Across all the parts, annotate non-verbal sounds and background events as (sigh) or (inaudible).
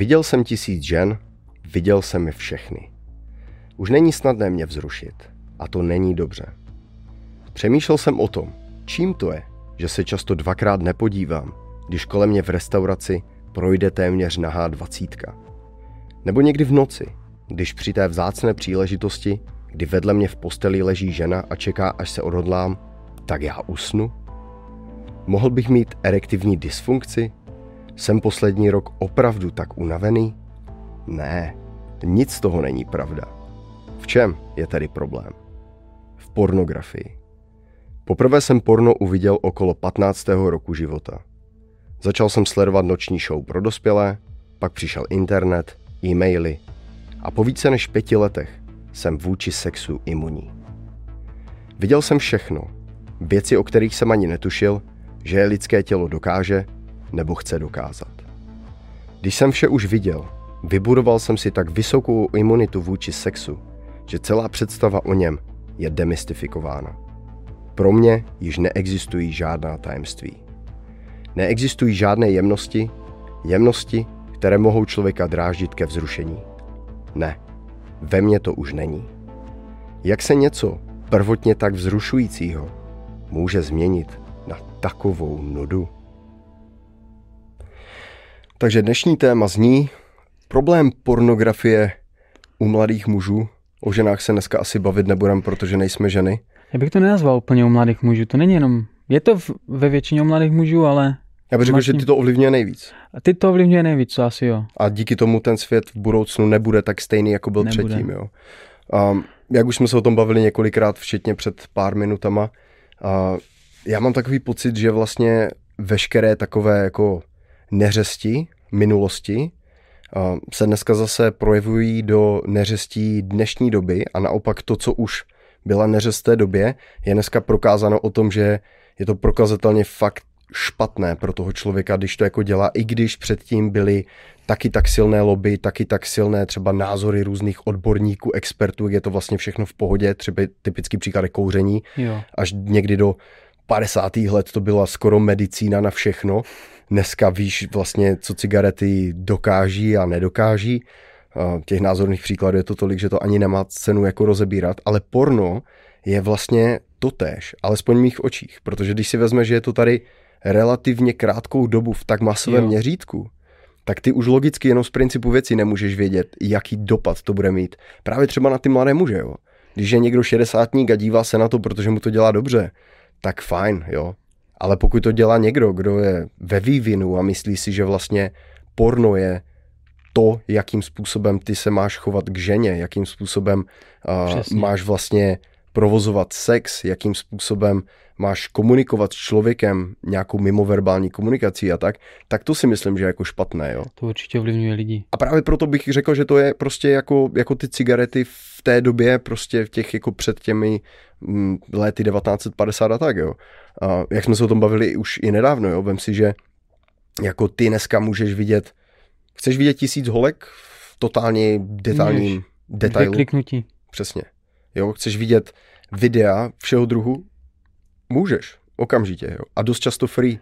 Viděl jsem tisíc žen, viděl jsem je všechny. Už není snadné mě vzrušit. A to není dobře. Přemýšlel jsem o tom, čím to je, že se často dvakrát nepodívám, když kolem mě v restauraci projde téměř nahá dvacítka. Nebo někdy v noci, když při té vzácné příležitosti, kdy vedle mě v posteli leží žena a čeká, až se odhodlám, tak já usnu? Mohl bych mít erektivní dysfunkci? Jsem poslední rok opravdu tak unavený? Ne, nic z toho není pravda. V čem je tedy problém? V pornografii. Poprvé jsem porno uviděl okolo 15. roku života. Začal jsem sledovat noční show pro dospělé, pak přišel internet, e-maily a po více než pěti letech jsem vůči sexu imunní. Viděl jsem všechno. Věci, o kterých jsem ani netušil, že je lidské tělo dokáže nebo chce dokázat. Když jsem vše už viděl, vybudoval jsem si tak vysokou imunitu vůči sexu, že celá představa o něm je demystifikována. Pro mě již neexistují žádná tajemství. Neexistují žádné jemnosti, jemnosti, které mohou člověka dráždit ke vzrušení. Ne, ve mně to už není. Jak se něco prvotně tak vzrušujícího může změnit na takovou nudu? Takže dnešní téma zní problém pornografie u mladých mužů. O ženách se dneska asi bavit nebudem, protože nejsme ženy. Já bych to nenazval úplně u mladých mužů. To není jenom, je to v, ve většině u mladých mužů, ale... Já bych řekl, že ty to ovlivňuje nejvíc. A ty to ovlivňuje nejvíc, co asi jo. A díky tomu ten svět v budoucnu nebude tak stejný, jako byl nebude. předtím, jo. Um, jak už jsme se o tom bavili několikrát, včetně před pár minutama, uh, já mám takový pocit, že vlastně veškeré takové jako neřesti minulosti se dneska zase projevují do neřestí dnešní doby a naopak to, co už byla neřest té době, je dneska prokázáno o tom, že je to prokazatelně fakt špatné pro toho člověka, když to jako dělá, i když předtím byly taky tak silné lobby, taky tak silné třeba názory různých odborníků, expertů, je to vlastně všechno v pohodě, třeba typický příklad kouření, jo. až někdy do 50. let to byla skoro medicína na všechno. Dneska víš vlastně, co cigarety dokáží a nedokáží. Těch názorných příkladů je to tolik, že to ani nemá cenu jako rozebírat, ale porno je vlastně totéž, alespoň v mých očích, protože když si vezme, že je to tady relativně krátkou dobu v tak masovém jo. měřítku, tak ty už logicky jenom z principu věci nemůžeš vědět, jaký dopad to bude mít. Právě třeba na ty mladé muže, jo. Když je někdo šedesátník a dívá se na to, protože mu to dělá dobře, tak fajn, jo. Ale pokud to dělá někdo, kdo je ve vývinu a myslí si, že vlastně porno je to, jakým způsobem ty se máš chovat k ženě, jakým způsobem uh, máš vlastně provozovat sex, jakým způsobem máš komunikovat s člověkem nějakou mimoverbální komunikací a tak, tak to si myslím, že je jako špatné. Jo? To určitě ovlivňuje lidi. A právě proto bych řekl, že to je prostě jako, jako ty cigarety v té době, prostě v těch jako před těmi mm, léty 1950 a tak, jo. A jak jsme se o tom bavili už i nedávno, jo, vem si, že jako ty dneska můžeš vidět, chceš vidět tisíc holek v totálně detailním detailu. Kliknutí. Přesně. Jo, chceš vidět videa všeho druhu, Můžeš, okamžitě, jo. A dost často free.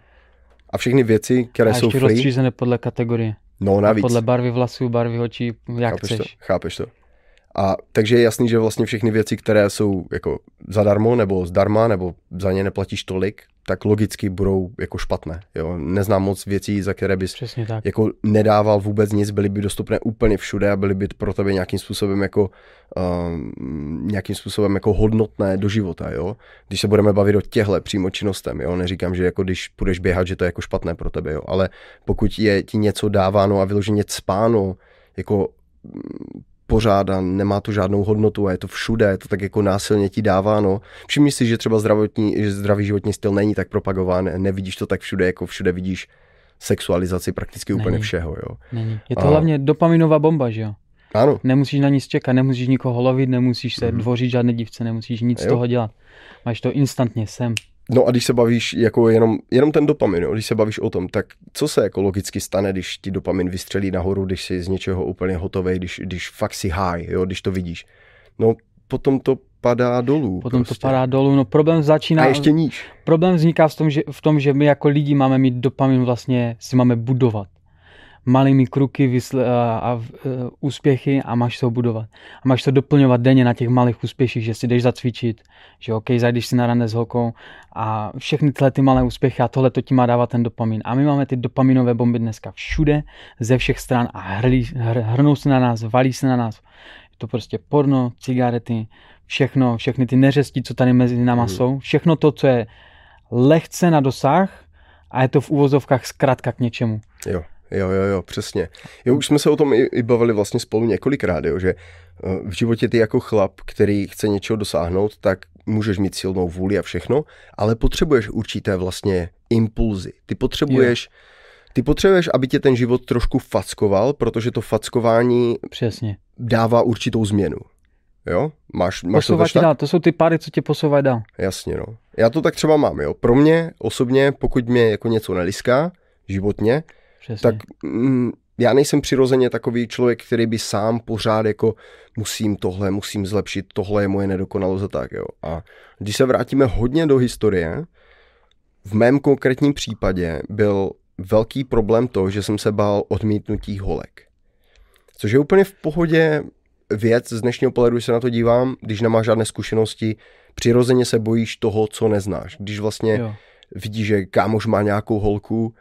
A všechny věci, které a jsou free. rozstřízené podle kategorie. No navíc. A podle barvy vlasů, barvy očí, jak chápeš chceš. To? Chápeš to. A takže je jasný, že vlastně všechny věci, které jsou jako zadarmo nebo zdarma, nebo za ně neplatíš tolik, tak logicky budou jako špatné. Jo? Neznám moc věcí, za které bys tak. jako nedával vůbec nic, byly by dostupné úplně všude a byly by pro tebe nějakým způsobem jako uh, nějakým způsobem jako hodnotné do života, jo. Když se budeme bavit o těchto přímo činnostem, jo, neříkám, že jako když půjdeš běhat, že to je jako špatné pro tebe, jo, ale pokud je ti něco dáváno a vyloženě spáno, jako pořád a nemá to žádnou hodnotu a je to všude, je to tak jako násilně ti dáváno. Všimni si, že třeba zdravotní, že zdravý životní styl není tak propagován, nevidíš to tak všude, jako všude vidíš sexualizaci prakticky není. úplně všeho. Jo. Není. Je to a... hlavně dopaminová bomba, že jo? Ano. Nemusíš na nic čekat, nemusíš nikoho lovit, nemusíš se mm. dvořit žádné dívce, nemusíš nic z toho dělat. Máš to instantně sem. No a když se bavíš jako jenom, jenom ten dopamin, jo, když se bavíš o tom, tak co se jako logicky stane, když ti dopamin vystřelí nahoru, když jsi z něčeho úplně hotový, když, když fakt si high, jo, když to vidíš. No potom to padá dolů. Potom prostě. to padá dolů, no problém začíná... A ještě níž. Problém vzniká v tom, že, v tom, že my jako lidi máme mít dopamin vlastně, si máme budovat. Malými kruky vysle, a, a, a úspěchy a máš to budovat. A máš to doplňovat denně na těch malých úspěších, že si jdeš zacvičit, že OK, zajdeš si na rande s holkou a všechny tyhle ty malé úspěchy a tohle to ti má dávat ten dopamin. A my máme ty dopaminové bomby dneska všude, ze všech stran a hrlí, hr, hrnou se na nás, valí se na nás. Je to prostě porno, cigarety, všechno, všechny ty neřesti, co tady mezi náma mm. jsou, všechno to, co je lehce na dosah a je to v úvozovkách zkrátka k něčemu. Jo. Jo, jo, jo, přesně. Jo, už jsme se o tom i, i bavili vlastně spolu několikrát, jo, že eh, v životě ty jako chlap, který chce něčeho dosáhnout, tak můžeš mít silnou vůli a všechno, ale potřebuješ určité vlastně impulzy. Ty potřebuješ, jo. ty potřebuješ, aby tě ten život trošku fackoval, protože to fackování Přesně. dává určitou změnu. Jo? Máš, máš to, tak? dál. To jsou ty páry, co tě posouvají dál. Jasně, no. Já to tak třeba mám, jo. Pro mě osobně, pokud mě jako něco neliská životně, Přesně. tak mm, já nejsem přirozeně takový člověk, který by sám pořád jako musím tohle, musím zlepšit, tohle je moje nedokonalost a tak, jo. A když se vrátíme hodně do historie, v mém konkrétním případě byl velký problém to, že jsem se bál odmítnutí holek. Což je úplně v pohodě věc z dnešního pohledu, když se na to dívám, když nemáš žádné zkušenosti, přirozeně se bojíš toho, co neznáš. Když vlastně jo. vidíš, že kámoš má nějakou holku,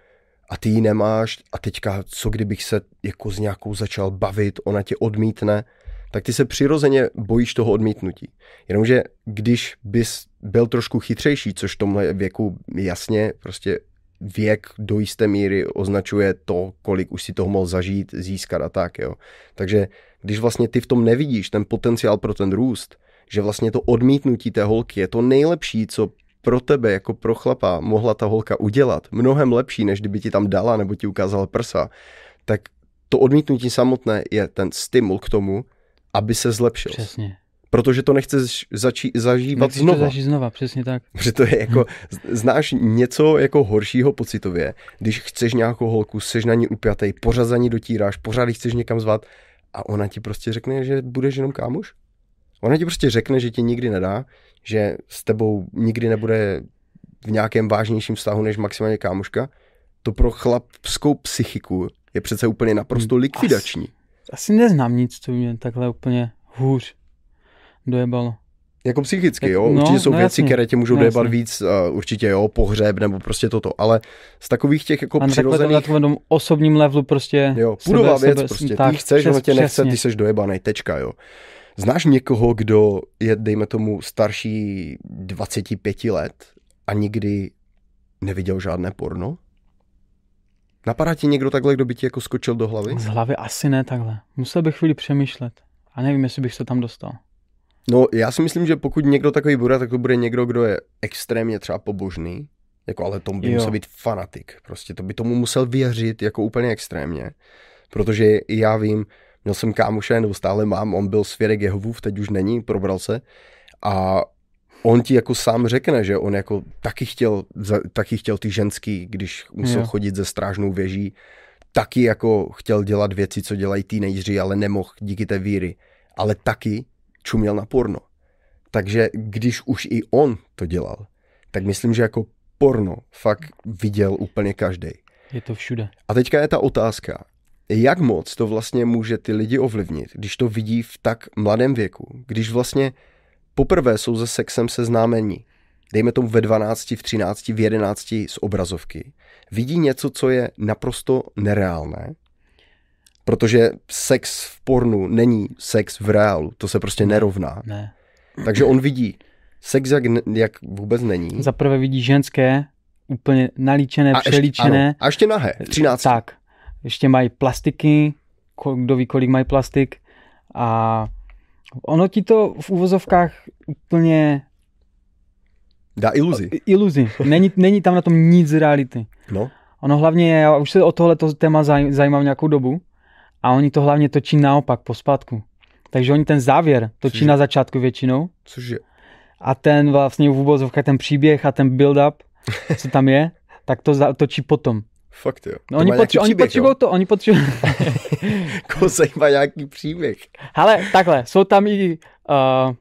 a ty ji nemáš a teďka co kdybych se jako s nějakou začal bavit, ona tě odmítne, tak ty se přirozeně bojíš toho odmítnutí. Jenomže když bys byl trošku chytřejší, což v tomhle věku jasně prostě věk do jisté míry označuje to, kolik už si toho mohl zažít, získat a tak, jo. Takže když vlastně ty v tom nevidíš ten potenciál pro ten růst, že vlastně to odmítnutí té holky je to nejlepší, co pro tebe jako pro chlapa mohla ta holka udělat mnohem lepší, než kdyby ti tam dala nebo ti ukázala prsa, tak to odmítnutí samotné je ten stimul k tomu, aby se zlepšil. Přesně. Protože to nechceš začí, zažívat Nechceš znova. zažít znova, přesně tak. Protože to je jako, znáš něco jako horšího pocitově, když chceš nějakou holku, seš na ní upjatej, pořád za ní dotíráš, pořád chceš někam zvat a ona ti prostě řekne, že budeš jenom kámoš. Ona ti prostě řekne, že ti nikdy nedá, že s tebou nikdy nebude v nějakém vážnějším vztahu než maximálně kámoška, to pro chlapskou psychiku je přece úplně naprosto hmm. likvidační. Asi, asi neznám nic, co mě takhle úplně hůř dojebalo. Jako psychicky, jo. No, určitě jsou no, věci, jasný, které tě můžou no, dojebat víc, uh, určitě jo, pohřeb nebo prostě toto, ale z takových těch jako ano, přirozených... Na takovém osobním levelu prostě... Jo, půdová věc sebe, prostě, tak, ty chceš, přes, ono tě nechce, ty seš dojebaný, tečka, jo. Znáš někoho, kdo je, dejme tomu, starší 25 let a nikdy neviděl žádné porno? Napadá ti někdo takhle, kdo by ti jako skočil do hlavy? Z hlavy asi ne takhle. Musel bych chvíli přemýšlet. A nevím, jestli bych se tam dostal. No, já si myslím, že pokud někdo takový bude, tak to bude někdo, kdo je extrémně třeba pobožný, jako ale tomu by jo. musel být fanatik. Prostě to by tomu musel věřit jako úplně extrémně. Protože já vím, Měl jsem kámoše, nebo stále mám, on byl svědek Jehovův, teď už není, probral se. A on ti jako sám řekne, že on jako taky chtěl, taky chtěl ty ženský, když musel jo. chodit ze strážnou věží, taky jako chtěl dělat věci, co dělají teenageři, ale nemohl díky té víry. Ale taky čuměl na porno. Takže když už i on to dělal, tak myslím, že jako porno fakt viděl úplně každý. Je to všude. A teďka je ta otázka, jak moc to vlastně může ty lidi ovlivnit, když to vidí v tak mladém věku, když vlastně poprvé jsou se sexem seznámení, dejme tomu ve 12, v 13, v 11 z obrazovky, vidí něco, co je naprosto nereálné, protože sex v pornu není sex v reálu, to se prostě nerovná. Ne. Takže on vidí sex, jak, jak vůbec není. Za prvé vidí ženské, úplně nalíčené, a přelíčené. Ještě, ano, a ještě nahé, v 13. Tak, ještě mají plastiky, kdo ví, kolik mají plastik a ono ti to v úvozovkách úplně Dá iluzi. Iluzi. Není, není tam na tom nic z reality. No. Ono hlavně je, já už se o tohleto téma zaj, zajímám nějakou dobu a oni to hlavně točí naopak, po zpátku. Takže oni ten závěr točí Cože? na začátku většinou. Cože? A ten vlastně v úvozovkách ten příběh a ten build-up, co tam je, tak to točí potom. Fakt jo. No, oni, potři- oni potřebují to, oni potřebují... (laughs) Koho zajímá nějaký příběh? Ale takhle, jsou tam i uh,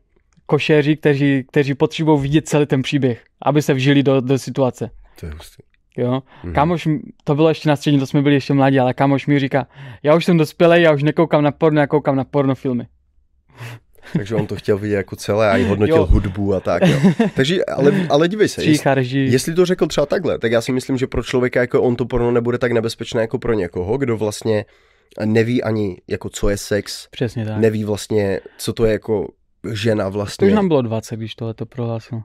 košeři, kteří, kteří potřebují vidět celý ten příběh, aby se vžili do, do situace. To je hustý. Jo, mm-hmm. kámoš, to bylo ještě na střední, to jsme byli ještě mladí, ale kámoš mi říká, já už jsem dospělý, já už nekoukám na porno, já koukám na pornofilmy. Takže on to chtěl vidět jako celé a i hodnotil jo. hudbu a tak. Jo. Takže, ale, ale dívej se, jestli, jestli to řekl třeba takhle, tak já si myslím, že pro člověka jako on to porno nebude tak nebezpečné jako pro někoho, kdo vlastně neví ani jako co je sex, Přesně tak. neví vlastně, co to je jako žena vlastně. To už nám bylo 20, když tohle to prohlásil.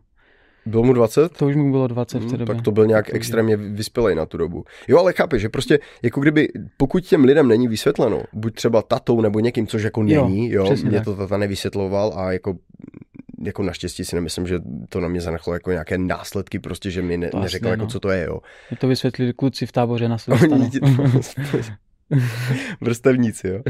Bylo mu 20? To už mu bylo 20 v té hmm, době. Tak to byl nějak extrémně vyspělej na tu dobu. Jo, ale chápeš, že prostě jako kdyby, pokud těm lidem není vysvětleno, buď třeba tatou nebo někým, což jako není, jo, jo mě tak. to tata nevysvětloval a jako jako naštěstí si nemyslím, že to na mě zanechalo jako nějaké následky, prostě, že mi ne, neřekl, jako, no. co to je, jo. Mě to vysvětlili kluci v táboře na (laughs) (laughs) (laughs) vrstevníci, jo.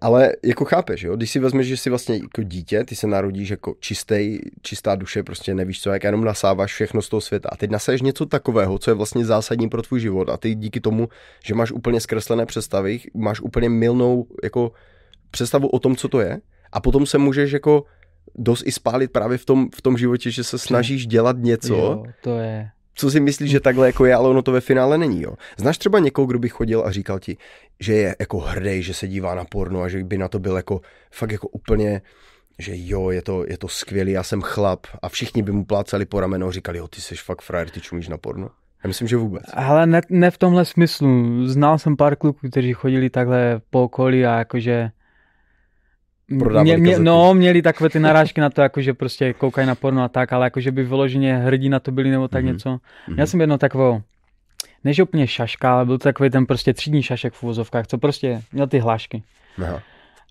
Ale jako chápeš, jo, když si vezmeš, že jsi vlastně jako dítě, ty se narodíš jako čistý, čistá duše, prostě nevíš co, jak jenom nasáváš všechno z toho světa. A teď nasaješ něco takového, co je vlastně zásadní pro tvůj život. A ty díky tomu, že máš úplně zkreslené představy, máš úplně milnou jako představu o tom, co to je. A potom se můžeš jako dost i spálit právě v tom, v tom životě, že se snažíš dělat něco, jo, to je co si myslíš, že takhle jako je, ale ono to ve finále není, jo. Znáš třeba někoho, kdo by chodil a říkal ti, že je jako hrdý, že se dívá na porno a že by na to byl jako fakt jako úplně, že jo, je to, je to skvělý, já jsem chlap a všichni by mu plácali po rameno a říkali, jo, ty jsi fakt frajer, ty čumíš na porno. Já myslím, že vůbec. Ale ne, ne v tomhle smyslu. Znal jsem pár kluků, kteří chodili takhle po okolí a jakože mě, mě, no, měli takové ty narážky na to, jako že prostě koukají na porno a tak, ale jako že by vyloženě hrdí na to byli nebo tak mm-hmm. něco. Mm-hmm. Já jsem jedno takového, než úplně šaška, ale byl to takový ten prostě třídní šašek v uvozovkách, co prostě měl ty hlášky. Aha.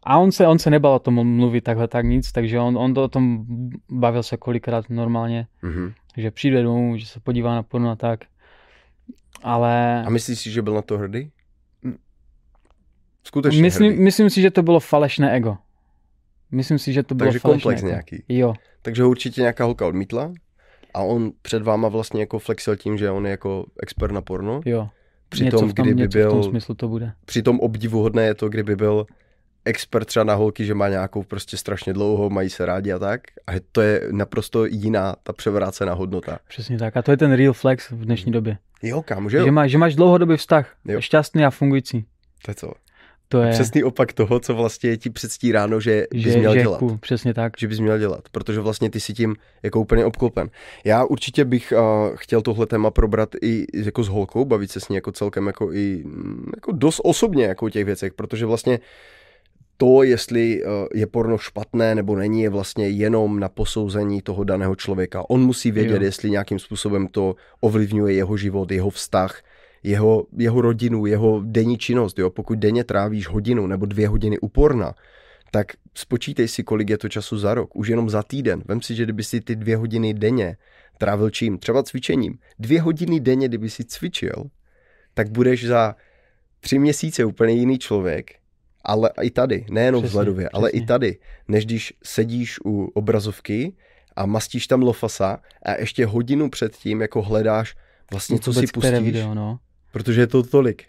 A on se, on se nebal o tom mluvit takhle tak nic, takže on, on to o tom bavil se kolikrát normálně, mm-hmm. že přijde domů, že se podívá na porno a tak. Ale... A myslíš si, že byl na to hrdý? Skutečně myslím, hrdý. myslím si, že to bylo falešné ego. Myslím si, že to bylo Takže komplex jako. nějaký. Jo. Takže ho určitě nějaká holka odmítla a on před váma vlastně jako flexil tím, že on je jako expert na porno. Jo. Přitom, něco v tom, kdyby něco byl, v tom smyslu to bude. Přitom obdivuhodné je to, kdyby byl expert třeba na holky, že má nějakou prostě strašně dlouho, mají se rádi a tak. A to je naprosto jiná ta převrácená hodnota. Přesně tak. A to je ten real flex v dnešní době. Jo, kam, že jo? Že, má, že máš dlouhodobý vztah, jo. šťastný a fungující. To je co? To je přesný opak toho, co vlastně ti předstíráno, že, že bys měl že dělat. Přesně tak. Že bys měl dělat, protože vlastně ty si tím jako úplně obklopen. Já určitě bych uh, chtěl tohle téma probrat i jako s holkou, bavit se s ní jako celkem jako i mm, jako dost osobně jako o těch věcech, protože vlastně to, jestli je porno špatné nebo není, je vlastně jenom na posouzení toho daného člověka. On musí vědět, jo. jestli nějakým způsobem to ovlivňuje jeho život, jeho vztah, jeho, jeho rodinu, jeho denní činnost. Jo? Pokud denně trávíš hodinu nebo dvě hodiny uporna, tak spočítej si, kolik je to času za rok, už jenom za týden. Vem si, že kdyby si ty dvě hodiny denně trávil čím? Třeba cvičením. Dvě hodiny denně, kdyby si cvičil, tak budeš za tři měsíce úplně jiný člověk, ale i tady, nejenom přesně, vzhledově, přesně. ale i tady, než když sedíš u obrazovky a mastíš tam lofasa a ještě hodinu předtím jako hledáš vlastně, co si pustíš. Video, no protože je to tolik.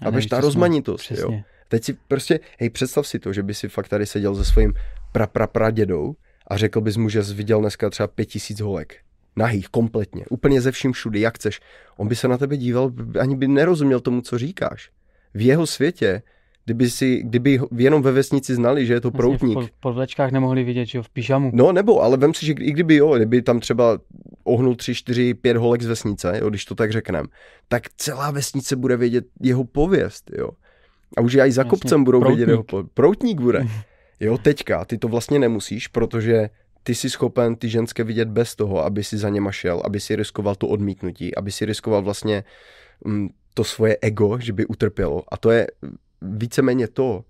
A nevíš, ta rozmanitost, jo. Teď si prostě, hej, představ si to, že by si fakt tady seděl se svým pra, pra, pra dědou a řekl bys mu, že jsi viděl dneska třeba pět tisíc holek. Nahých, kompletně, úplně ze vším všudy, jak chceš. On by se na tebe díval, ani by nerozuměl tomu, co říkáš. V jeho světě kdyby, si, kdyby jenom ve vesnici znali, že je to proutník. Vlastně v podvlečkách nemohli vidět, že jo, v pyžamu. No nebo, ale vem si, že i kdyby jo, kdyby tam třeba ohnul tři, čtyři, pět holek z vesnice, jo, když to tak řeknem, tak celá vesnice bude vědět jeho pověst, jo. A už i za Jasně, kopcem budou proutník. vědět jeho pověst. Proutník bude. Jo, teďka, ty to vlastně nemusíš, protože ty jsi schopen ty ženské vidět bez toho, aby si za něma šel, aby si riskoval to odmítnutí, aby si riskoval vlastně mm, to svoje ego, že by utrpělo. A to je víceméně to,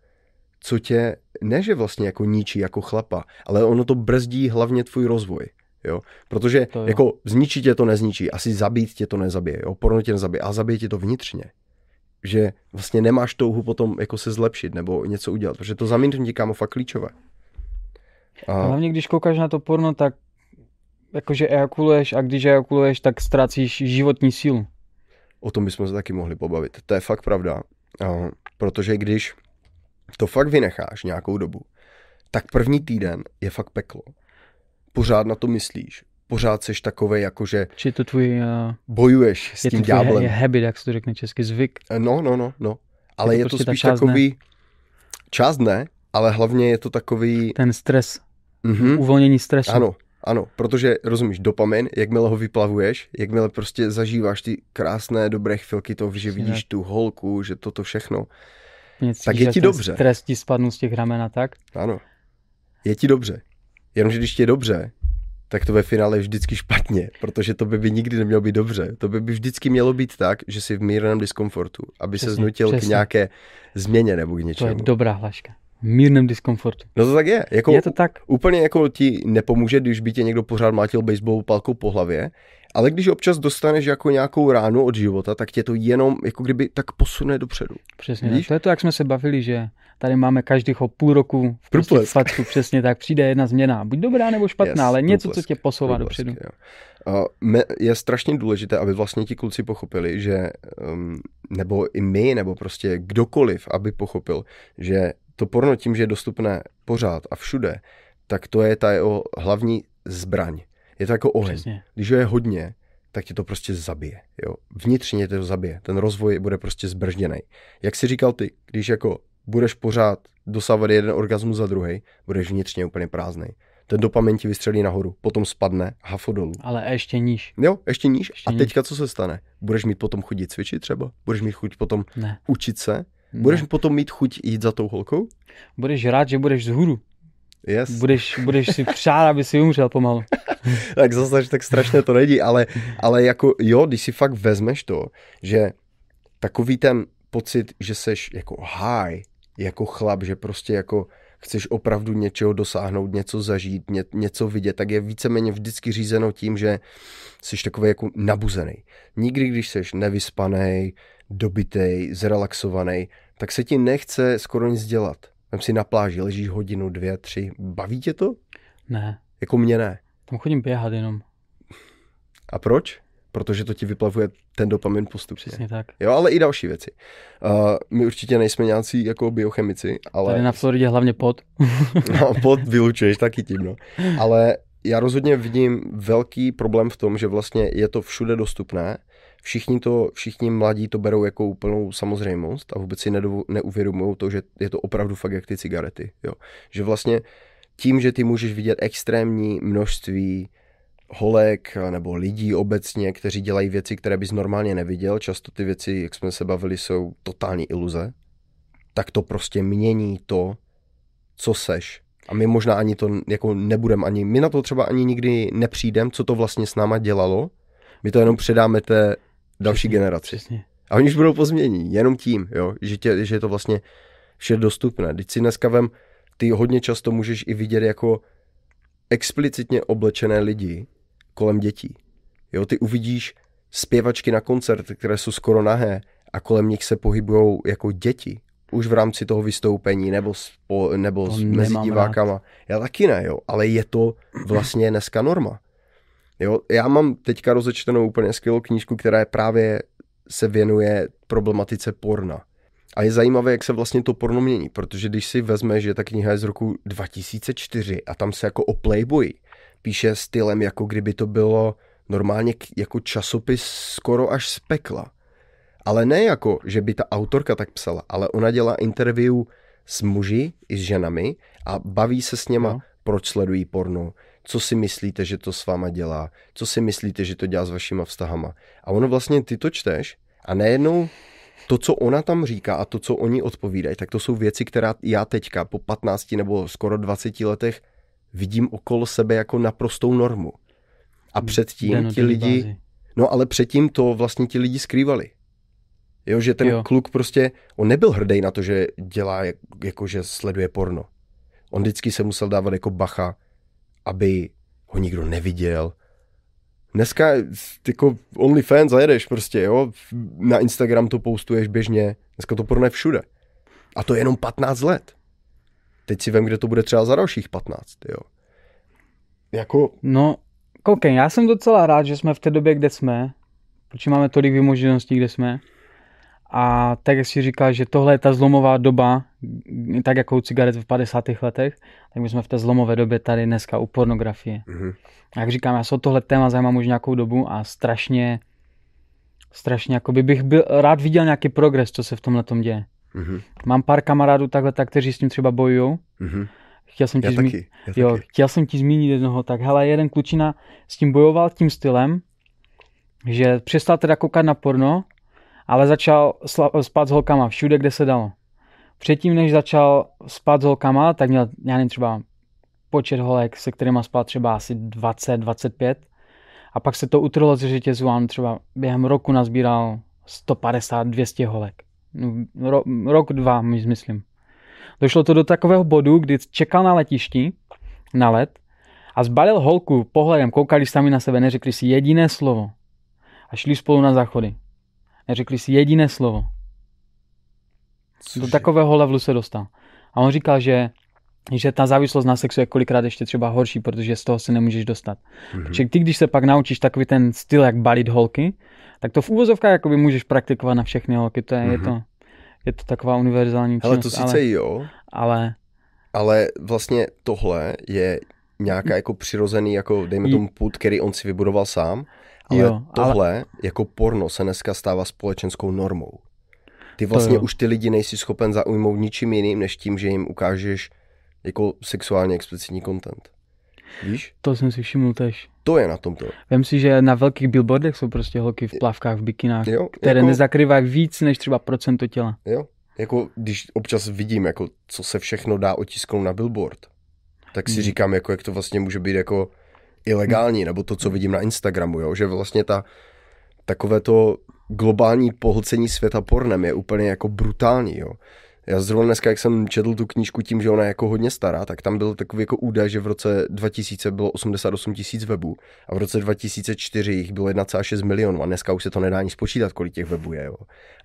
co tě ne, že vlastně jako ničí jako chlapa, ale ono to brzdí hlavně tvůj rozvoj. Jo? Protože to jo. jako zničit tě to nezničí, asi zabít tě to nezabije, jo? porno tě nezabije, a zabije tě to vnitřně. Že vlastně nemáš touhu potom jako se zlepšit nebo něco udělat, protože to zamítnutí kámo fakt klíčové. A... Hlavně když koukáš na to porno, tak jakože ejakuluješ a když ejakuluješ, tak ztrácíš životní sílu. O tom bychom se taky mohli pobavit. To je fakt pravda. Protože když to fakt vynecháš nějakou dobu, tak první týden je fakt peklo. Pořád na to myslíš. pořád seš takovej, jakože Či to tvůj, uh, bojuješ s je tím to ďáblem. je habit, jak se to řekne česky, zvyk. No, no, no, no. Ale Je je to to, prostě spíš část ne. takový, část ne, ale hlavně je to takový, Ten stres, mhm, uvolnění stresu. ano, ano, protože rozumíš, dopamin, jakmile ho vyplavuješ, jakmile prostě zažíváš ty krásné, dobré chvilky toho, že vidíš tu holku, že toto všechno, Mě Tak je ti ten dobře. Stres ti spadnu z těch ramen a tak. ano, je ti dobře. Jenomže když ti je dobře, tak to ve finále je vždycky špatně, protože to by, by nikdy nemělo být dobře. To by, by vždycky mělo být tak, že jsi v mírném diskomfortu, aby se Přesně, znutil k přesně. nějaké změně nebo k To je něčemu. dobrá hlaška. Mírném diskomfortu. No to tak je. Jako, Je to tak? Úplně jako ti nepomůže, když by tě někdo pořád mlátil baseballovou palkou po hlavě, ale když občas dostaneš jako nějakou ránu od života, tak tě to jenom jako kdyby tak posune dopředu. Přesně Víš? tak. To je to, jak jsme se bavili, že tady máme každých o půl roku v prostě facku, přesně tak. Přijde jedna změna, buď dobrá nebo špatná, Yes, ale něco, co tě posouvá dopředu. jo. A me- je strašně důležité, aby vlastně ti kluci pochopili, že, um, nebo i my, nebo prostě kdokoliv, aby pochopil, že to porno tím, že je dostupné pořád a všude, tak to je ta jeho hlavní zbraň. Je to jako oheň. Přesně. Když ho je hodně, tak tě to prostě zabije. Jo? Vnitřně tě to zabije. Ten rozvoj bude prostě zbržděný. Jak jsi říkal ty, když jako budeš pořád dosávat jeden orgasmus za druhý, budeš vnitřně úplně prázdnej. Ten dopamin ti vystřelí nahoru, potom spadne hafo dolů. Ale ještě níž. Jo, ještě níž. Ještě a níž. teďka co se stane? Budeš mít potom chuť jít cvičit třeba? Budeš mít chuť potom Ne. učit se? Ne. Budeš potom mít chuť jít za tou holkou? budeš rád, že budeš z hůru. Yes. Budeš, budeš si přát, aby si umřel pomalu. (laughs) tak zase že tak strašné to není, ale, ale jako jo, když si fakt vezmeš to, že takový ten pocit, že seš jako high, jako chlap, že prostě jako chceš opravdu něčeho dosáhnout, něco zažít, ně, něco vidět, tak je víceméně vždycky řízeno tím, že jsi takový jako nabuzený. Nikdy, když jsi nevyspaný, dobitej, zrelaxovaný, tak se ti nechce skoro nic dělat. Vem si na pláži, ležíš hodinu, dvě, tři. Baví tě to? Ne, Jako mě ne. tam chodím běhat jenom. A proč? Protože to ti vyplavuje ten dopamin postupně. Přesně tak. Jo, ale i další věci. Uh, my určitě nejsme nějací jako biochemici, ale Tady na Floridě hlavně pot. (laughs) no, pod vylučuješ taky tím, no. Ale já rozhodně vidím velký problém v tom, že vlastně je to všude dostupné, všichni to, všichni mladí to berou jako úplnou samozřejmost a vůbec si neuvědomují to, že je to opravdu fakt jak ty cigarety, jo. Že vlastně tím, že ty můžeš vidět extrémní množství holek nebo lidí obecně, kteří dělají věci, které bys normálně neviděl, často ty věci, jak jsme se bavili, jsou totální iluze, tak to prostě mění to, co seš. A my možná ani to jako nebudem ani, my na to třeba ani nikdy nepřijdem, co to vlastně s náma dělalo. My to jenom předáme té další Přesně, generaci. Přesně. A oni už budou pozmění, jenom tím, jo, že, tě, že je to vlastně vše dostupné. Teď si dneska vem, ty hodně často můžeš i vidět jako explicitně oblečené lidi kolem dětí. Jo, ty uvidíš zpěvačky na koncert, které jsou skoro nahé a kolem nich se pohybují jako děti. Už v rámci toho vystoupení nebo, spo, nebo To mezi divákama. Já taky ne, jo, ale je to vlastně dneska norma. Jo, já mám teďka rozečtenou úplně skvělou knížku, která je právě se věnuje problematice porna. A je zajímavé, jak se vlastně to porno mění, protože když si vezme, že ta kniha je z roku 2004 a tam se jako o Playboyi píše stylem, jako kdyby to bylo normálně jako časopis skoro až z pekla. Ale ne jako, že by ta autorka tak psala, ale ona dělá interview s muži i s ženami a baví se s něma, Jo. proč sledují porno, co si myslíte, že to s váma dělá, co si myslíte, že to dělá s vašima vztahama. A ono vlastně ty to čteš a najednou to, co ona tam říká a to, co oni odpovídají, tak to jsou věci, která já teďka po 15 nebo skoro 20 letech vidím okolo sebe jako naprostou normu. A předtím ti Denodenní lidi, bázi. no ale předtím to vlastně ti lidi skrývali. Jo, že ten Jo. kluk prostě, on nebyl hrdý na to, že dělá, jak, jako že sleduje porno. On vždycky se musel dávat jako bacha, aby ho nikdo neviděl. Dneska jako OnlyFans zajedeš prostě, jo, na Instagram to postuješ běžně, dneska to je všude. A to je jenom 15 let. Teď si vem, kde to bude třeba za dalších 15, jo. Jako, No, koukej, já jsem docela rád, že jsme v té době, kde jsme, protože máme tolik vymožeností, kde jsme. A tak, jak si říkal, že tohle je ta zlomová doba, tak jako u cigaret v 50. letech, tak my jsme v té zlomové době tady dneska u pornografie. Mm-hmm. Jak říkám, já se o tohle téma zajímám už nějakou dobu a strašně, strašně, jakoby bych byl, rád viděl nějaký progres, co se v tomhle tom děje. Mm-hmm. Mám pár kamarádů takhle, tak, kteří s tím třeba bojují. Mm-hmm. Chtěl jsem, ti zmi- jo, chtěl jsem ti zmínit jednoho, tak hele, jeden klučina s tím bojoval tím stylem, že přestal teda koukat na porno, ale začal spát s holkama všude, kde se dalo. Předtím, než začal spát s holkama, tak měl, já nevím, třeba počet holek, se kterými spal třeba asi 20, 25. A pak se to utrhlo ze řetězu a on třeba během roku nazbíral 150, 200 holek. No, ro, rok, dva, myslím. Došlo to do takového bodu, kdy čekal na letišti, na let, a zbalil holku pohledem, koukali sami na sebe, neřekli si jediné slovo. A šli spolu na záchody. Neřekli si jediné slovo. Cože? Do takového levelu se dostal. A on říkal, že že ta závislost na sexu je kolikrát ještě třeba horší, protože z toho se nemůžeš dostat. Mm-hmm. Protože ty, když se pak naučíš takový ten styl, jak balit holky, tak to v úvozovkách jakoby můžeš praktikovat na všechny holky. To je, mm-hmm. je, to, je to taková univerzální činnost. Ale to sice ale, jo. Ale... Ale vlastně tohle je nějaká jako přirozený, jako dejme tomu put, který on si vybudoval sám, ale jo, tohle ale... jako porno se dneska stává společenskou normou. Ty vlastně už ty lidi nejsi schopen zaujmout ničím jiným, než tím, že jim ukážeš jako sexuálně explicitní content. Víš? To jsem si všiml tež. To je na tomto. Vem si, že na velkých billboardech jsou prostě holky v plavkách, v bikinách, jo, které jako... nezakrývají víc než třeba procento těla. Jo, jako když občas vidím, jako co se všechno dá otisknout na billboard, tak si hmm. říkám, jako jak to vlastně může být jako ilegální, nebo to, co vidím na Instagramu, jo? že vlastně ta takové to globální pohlcení světa pornem je úplně jako brutální, jo. Já zrovna dneska, jak jsem četl tu knížku tím, že ona je jako hodně stará, tak tam byl takový jako údaj, že v roce 2000 bylo 88 tisíc webů a v roce 2004 jich bylo 1,6 milionů a dneska už se to nedá ani spočítat, kolik těch webů je. Jo.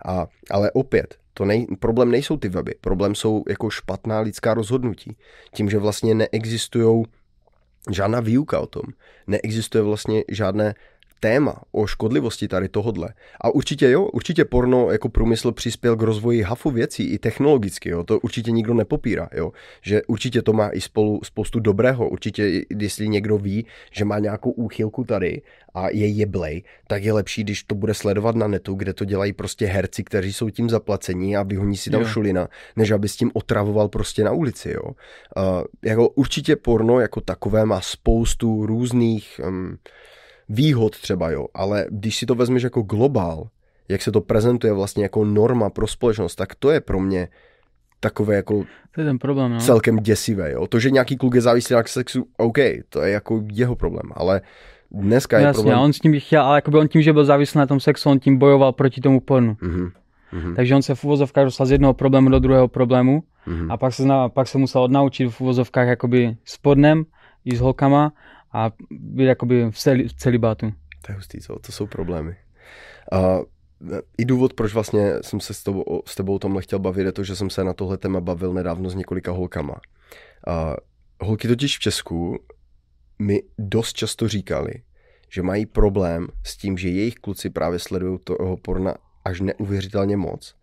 A, ale opět, to nej, problém nejsou ty weby, problém jsou jako špatná lidská rozhodnutí. Tím, že vlastně neexistují žádná výuka o tom. Neexistuje vlastně žádné téma o škodlivosti tady tohodle. A určitě jo, určitě porno jako průmysl přispěl k rozvoji hafu věcí i technologicky, jo, to určitě nikdo nepopírá, jo, že určitě to má i spolu spoustu dobrého, určitě jestli někdo ví, že má nějakou úchylku tady a je jeblej, tak je lepší, když to bude sledovat na netu, kde to dělají prostě herci, kteří jsou tím zaplacení a vyhoní si tam jo. šulina, než aby s tím otravoval prostě na ulici, jo. Uh, jako určitě porno jako takové má spoustu různých um, výhod třeba, jo, ale když si to vezmeš jako globál, jak se to prezentuje vlastně jako norma pro společnost, tak to je pro mě takové jako to je ten problém, no. celkem děsivé. Jo? To, že nějaký kluk je závislý na sexu, OK, to je jako jeho problém, ale dneska je Jasně, problém... on s tím chtěl, ale jakoby on tím, že byl závislý na tom sexu, on tím bojoval proti tomu pornu. Mm-hmm. Mm-hmm. Takže on se v uvozovkách dostal z jednoho problému do druhého problému mm-hmm. a pak se, pak se musel odnaučit v uvozovkách jakoby s pornem i s holkama a být jakoby v, celi, v celibátu. To je hustý, co? To jsou problémy. A i důvod, proč vlastně jsem se s tebou, s tebou o tomhle chtěl bavit, je to, že jsem se na tohle téma bavil nedávno s několika holkama. A holky totiž v Česku mi dost často říkali, že mají problém s tím, že jejich kluci právě sledují toho porna až neuvěřitelně moc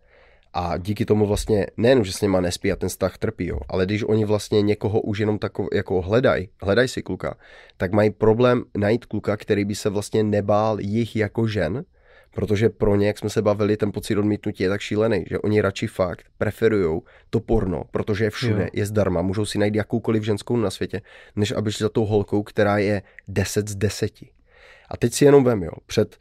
a díky tomu vlastně nejen, že s něma nespí a ten vztah trpí, jo, ale když oni vlastně někoho už jenom takov, jako hledají, hledají si kluka, tak mají problém najít kluka, který by se vlastně nebál jich jako žen, protože pro ně, jak jsme se bavili, ten pocit odmítnutí je tak šílený, že oni radši fakt preferují to porno, protože je všude, jo. je zdarma, můžou si najít jakoukoliv ženskou na světě, než aby šli za tou holkou, která je 10 z 10. A teď si jenom vem, jo, před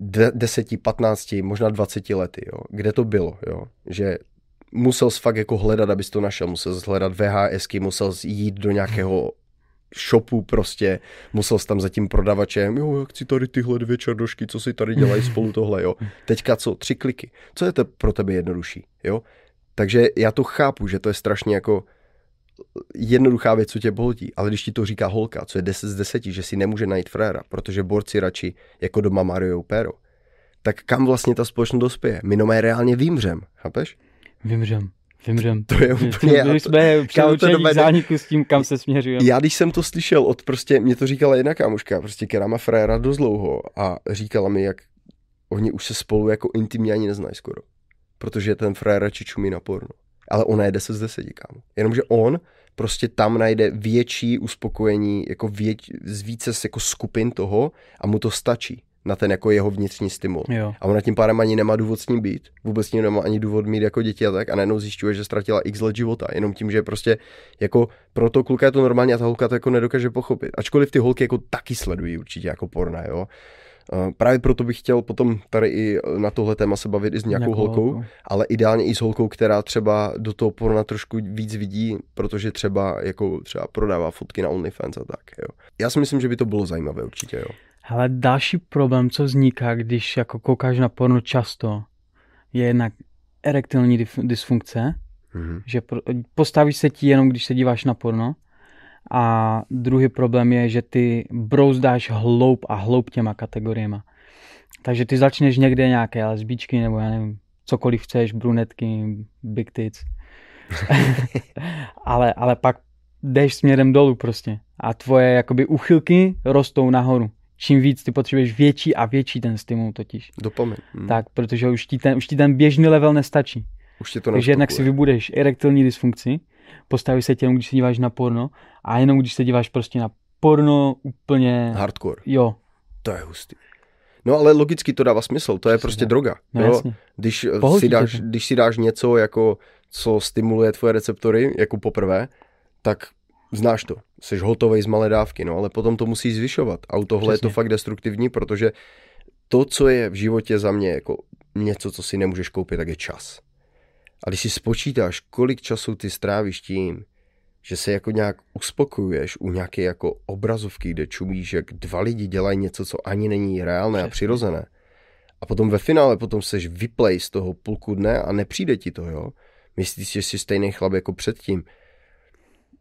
10, 15, možná 20 lety, jo, kde to bylo, jo, že musel jsi fakt jako hledat, abys to našel, musel jsi hledat VHSky, musel jsi jít do nějakého shopu prostě, musel jsi tam za tím prodavačem, jo, jak chci tady tyhle dvě černošky, co si tady dělají (laughs) spolu tohle, jo. Teďka co? Tři kliky. Co je to pro tebe jednodušší, jo? Takže já to chápu, že to je strašně jako jednoduchá věc, co tě bolí, ale když ti to říká holka, co je 10 z 10, že si nemůže najít fréra, protože borci radši jako doma Mario Pero, tak kam vlastně ta společnost dospěje? My nomé reálně vymřem, chápeš? Vymřem. Vymřem. To je úplně... My jsme přelučení k zániku s tím, kam se směřujeme. Já když jsem to slyšel od prostě, mě to říkala jedna kámoška, prostě, která má fréra dost dlouho a říkala mi, jak oni už se spolu jako intimně ani neznají skoro. Protože ten frajer radši čumí na porno. Ale ona je 10 z 10, kámo. Jenomže on prostě tam najde větší uspokojení, jako vět, z více jako skupin toho a mu to stačí na ten jako jeho vnitřní stimul. Jo. A ona tím pádem ani nemá důvod s ním být, vůbec s ním nemá ani důvod mít jako děti a tak a najednou zjišťuje, že ztratila x let života, jenom tím, že prostě jako pro to kluka je to normální a ta holka to jako nedokáže pochopit. Ačkoliv ty holky jako taky sledují určitě jako porna, jo. Právě proto bych chtěl potom tady i na tohle téma se bavit i s nějakou, nějakou holkou, holkou, ale ideálně i s holkou, která třeba do toho porna trošku víc vidí, protože třeba jako třeba prodává fotky na OnlyFans a tak. Jo. Já si myslím, že by to bylo zajímavé určitě. Jo. Ale další problém, co vzniká, když jako koukáš na porno často, je jednak erektilní dysfunkce, mm-hmm. že postavíš se ti jenom, když se díváš na porno a druhý problém je, že ty brouzdáš hloub a hloub těma kategoriema. Takže ty začneš někde nějaké lesbičky nebo já nevím, cokoliv chceš, brunetky, big tits. (laughs) ale, ale pak jdeš směrem dolů prostě a tvoje jakoby uchylky rostou nahoru. Čím víc ty potřebuješ větší a větší ten stimul totiž. Dopamin. Hmm. Tak, protože už ti, ten, už ti ten běžný level nestačí. Už ti to Takže jednak si vybudeš erektilní dysfunkci, postaví se tě jenom, když se díváš na porno a jenom když se díváš prostě na porno úplně... Hardcore. Jo. To je hustý. No ale logicky to dává smysl, to je prostě droga. No, jo? Když, si dáš, když si dáš něco, jako, co stimuluje tvoje receptory, jako poprvé, tak znáš to, jsi hotovej z malé dávky, no ale potom to musíš zvyšovat. A u tohle Přesně. je to fakt destruktivní, protože to, co je v životě za mě jako něco, co si nemůžeš koupit, tak je čas. A když si spočítáš, kolik času ty strávíš tím, že se jako nějak uspokojuješ u nějaké jako obrazovky, kde čumíš, jak dva lidi dělají něco, co ani není reálné a přirozené. A potom ve finále potom seš vyplej z toho půlku dne a nepřijde ti to, jo. Myslíš, že jsi stejný chlap jako předtím.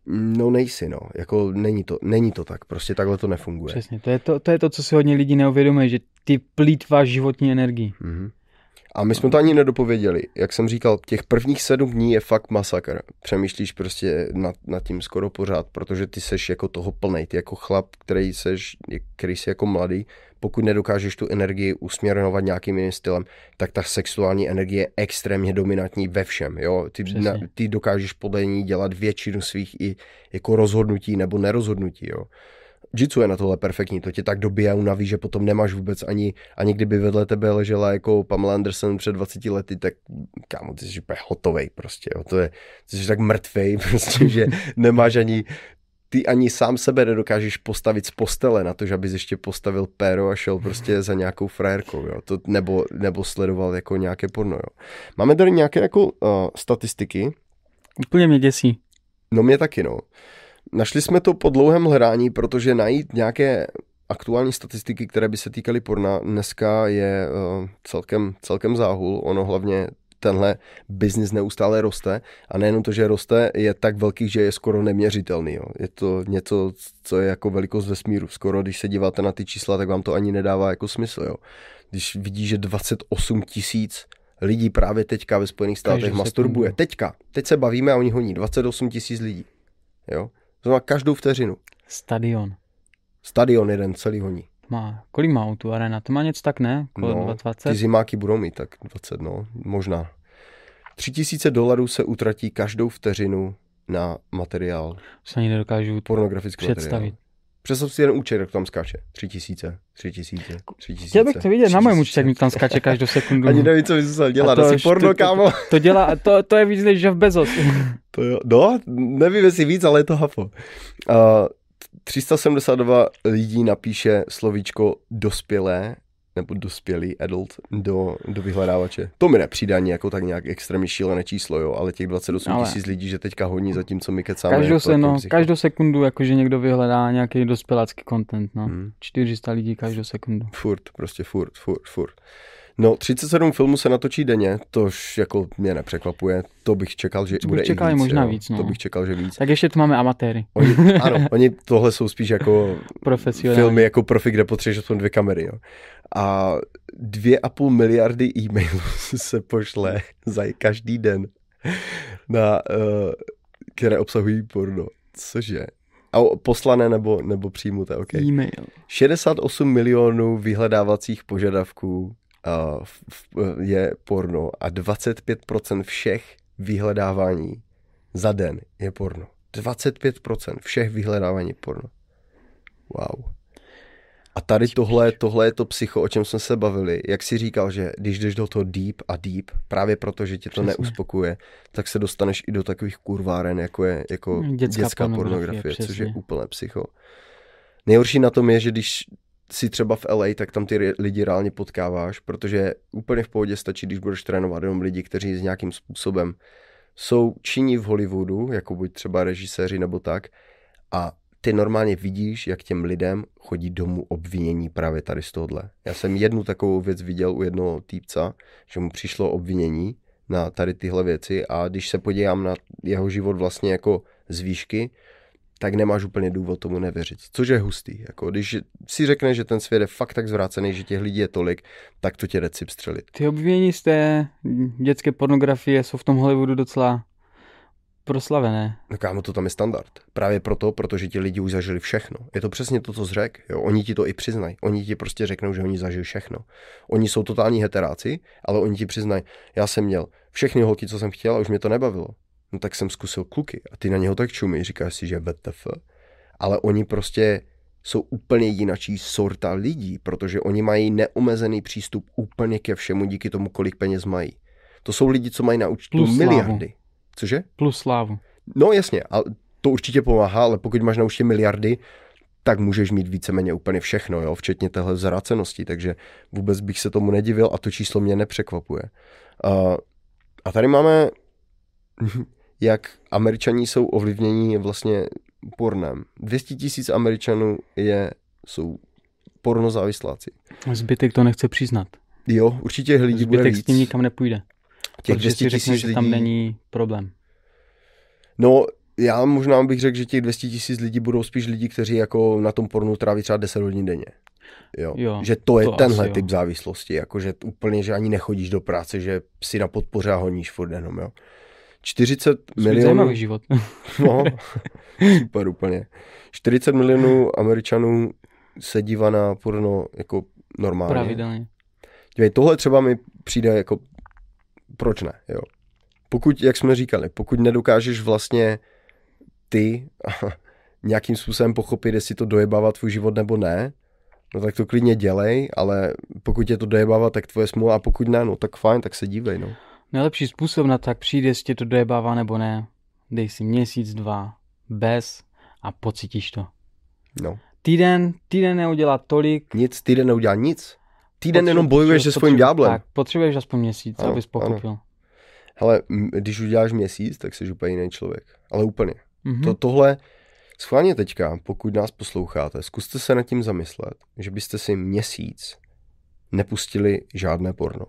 No nejsi, no. Jako není to, není to tak. Prostě takhle to nefunguje. Přesně. To je to, to, je to co si hodně lidí neuvědomuje, že ty plítváš životní energii. Mm-hmm. A my jsme to ani nedopověděli. Jak jsem říkal, těch prvních sedm dní je fakt masakr. Přemýšlíš prostě nad, nad tím skoro pořád, protože ty seš jako toho plnej. Ty jako chlap, který, seš, který jsi jako mladý, pokud nedokážeš tu energii usměrňovat nějakým jiným stylem, tak ta sexuální energie je extrémně dominantní ve všem. Jo? Ty, na, ty dokážeš podle ní dělat většinu svých i jako rozhodnutí nebo nerozhodnutí. Jo? Jitsu je na tohle perfektní, to tě tak dobije a unaví, že potom nemáš vůbec ani, ani kdyby vedle tebe ležela jako Pamela Anderson před 20 lety, tak kámo, ty jsi úplně hotovej prostě, jo. to je, ty jsi tak mrtvej (laughs) prostě, že nemáš ani, ty ani sám sebe nedokážeš postavit z postele na to, že abys ještě postavil péro a šel prostě (sighs) za nějakou frajerkou, jo. To, nebo, nebo sledoval jako nějaké porno, jo. Máme tady nějaké jako uh, statistiky. Úplně mě děsí. No mě taky, no. Našli jsme to po dlouhém hledání, protože najít nějaké aktuální statistiky, které by se týkaly porna, dneska je uh, celkem, celkem záhul. Ono hlavně tenhle biznis neustále roste a nejenom to, že roste, je tak velký, že je skoro neměřitelný. Jo. Je to něco, co je jako velikost vesmíru. Skoro, když se díváte na ty čísla, tak vám to ani nedává jako smysl. Jo. Když vidí, že 28 tisíc lidí právě teďka ve Spojených státech masturbuje. Teďka. Teď se bavíme a oni honí 28 tisíc lidí. Jo. Znamená každou vteřinu. Stadion. Stadion jeden celý honí. Má, kolik má tu arena? To má něco tak, ne? Kolo no, 20? Ty zimáky budou mít tak 20, no, možná. Tři tisíce dolarů se utratí každou vteřinu na materiál. Se ani nedokážu pornografický představit. Materiál. Představ si jeden účet, jak tam skáče. Tři tisíce, tři tisíce, tři tisíce. Chtěl bych to vidět na mém účtě, jak mi tam skáče každou (laughs) sekundu. Ani nevím, co bys musel dělat, asi porno, to, kámo. To, to, dělá, to, to je víc než Jeff Bezos. (laughs) to jo, no, nevím, jestli víc, ale je to hafo. Uh, 372 lidí napíše slovíčko dospělé nebo dospělý adult do, do vyhledávače. To mi nepřijde ani jako tak nějak extrémně šílené číslo, jo, ale těch 28 tisíc lidí, že teďka hodní za tím, co my kecáme. Každou, se, no, každou sekundu, jakože někdo vyhledá nějaký dospělácký content, no. Hmm. 400 lidí každou sekundu. Furt, prostě furt, furt, furt. No, 37 filmů se natočí denně, tož jako mě nepřekvapuje. To bych čekal, že to bude čekal i víc. možná jo. víc, no. To bych čekal, že víc. Tak ještě tu máme amatéry. Oni, (laughs) ano, oni tohle jsou spíš jako filmy jako profi, kde potřebuješ aspoň dvě kamery. Jo. A dvě a půl miliardy e-mailů (laughs) se pošle za každý den, na, uh, které obsahují porno. Cože? A poslané nebo, nebo přijmuté, ok. E-mail. 68 milionů vyhledávacích požadavků uh, je porno a 25% všech vyhledávání za den je porno. 25% všech vyhledávání porno. Wow. A tady tohle, tohle je to psycho, o čem jsme se bavili. Jak si říkal, že když jdeš do toho deep a deep, právě proto, že tě to Přesně. neuspokuje, tak se dostaneš i do takových kurváren, jako je jako dětská, dětská pornografie, pornografie což je úplné psycho. Nejhorší na tom je, že když si třeba v LA, tak tam ty lidi reálně potkáváš, protože úplně v pohodě stačí, když budeš trénovat jenom lidi, kteří s nějakým způsobem jsou činí v Hollywoodu, jako buď třeba režiséři nebo tak, a ty normálně vidíš, jak těm lidem chodí domů obvinění právě tady z tohohle. Já jsem jednu takovou věc viděl u jednoho týpca, že mu přišlo obvinění na tady tyhle věci a když se podívám na jeho život vlastně jako z výšky, tak nemáš úplně důvod tomu nevěřit. Což je hustý. Jako, když si řekne, že ten svět je fakt tak zvrácený, že těch lidí je tolik, tak to tě jde střelit. Ty obvinění z té dětské pornografie jsou v tom Hollywoodu docela proslavené. No kámo, to tam je standard. Právě proto, protože ti lidi už zažili všechno. Je to přesně to, co jsi řekl. Jo? Oni ti to i přiznají. Oni ti prostě řeknou, že oni zažili všechno. Oni jsou totální heteráci, ale oni ti přiznají, já jsem měl všechny holky, co jsem chtěl a už mě to nebavilo. No tak jsem zkusil kluky a ty na něho tak čumí, říkáš si, že VTF. Ale oni prostě jsou úplně jinačí sorta lidí, protože oni mají neomezený přístup úplně ke všemu díky tomu, kolik peněz mají. To jsou lidi, co mají na účtu Plus miliardy. Slávu. Cože? Plus slávu. No jasně, ale to určitě pomáhá, ale pokud máš na účtě miliardy, tak můžeš mít víceméně úplně všechno, jo, včetně téhle zracenosti, takže vůbec bych se tomu nedivil a to číslo mě nepřekvapuje. Uh, a tady máme, (laughs) jak američaní jsou ovlivnění vlastně pornem. 200 tisíc američanů je, jsou pornozávisláci. Zbytek to nechce přiznat. Jo, určitě lidí Zbytek bude víc. s tím nikam nepůjde. Těch 200 tisíc lidí... že tam není problém. No, já možná bych řekl, že těch 200 tisíc lidí budou spíš lidi, kteří jako na tom pornu tráví třeba 10 hodin denně. Jo. jo že to je to tenhle typ jo. závislosti, jako že úplně, že ani nechodíš do práce, že si na podpoře a honíš furt jenom, jo. 40 milionů... Zajímavý život. (laughs) (laughs) no, super úplně. 40 milionů Američanů se dívá na porno jako normálně. Pravidelně. Dívej, tohle třeba mi přijde jako proč ne, jo. Pokud, jak jsme říkali, pokud nedokážeš vlastně ty (laughs) nějakým způsobem pochopit, jestli to dojebává tvůj život nebo ne, no tak to klidně dělej, ale pokud je to dojebává, tak tvoje smůla a pokud ne, no tak fajn, tak se dívej, no. Nejlepší způsob na tak přijde, jestli tě to dojebává nebo ne, dej si měsíc, dva, bez a pocítíš to. No. Týden, týden neudělá tolik. Nic, týden neudělá nic. Týden jenom bojuješ se svým ďáblem. Tak, potřebuješ aspoň měsíc, ano, abys pochopil. Ano. Hele, když uděláš měsíc, tak jsi úplně jiný člověk. Ale úplně. Mm-hmm. To, tohle, schválně teďka, pokud nás posloucháte, zkuste se nad tím zamyslet, že byste si měsíc nepustili žádné porno.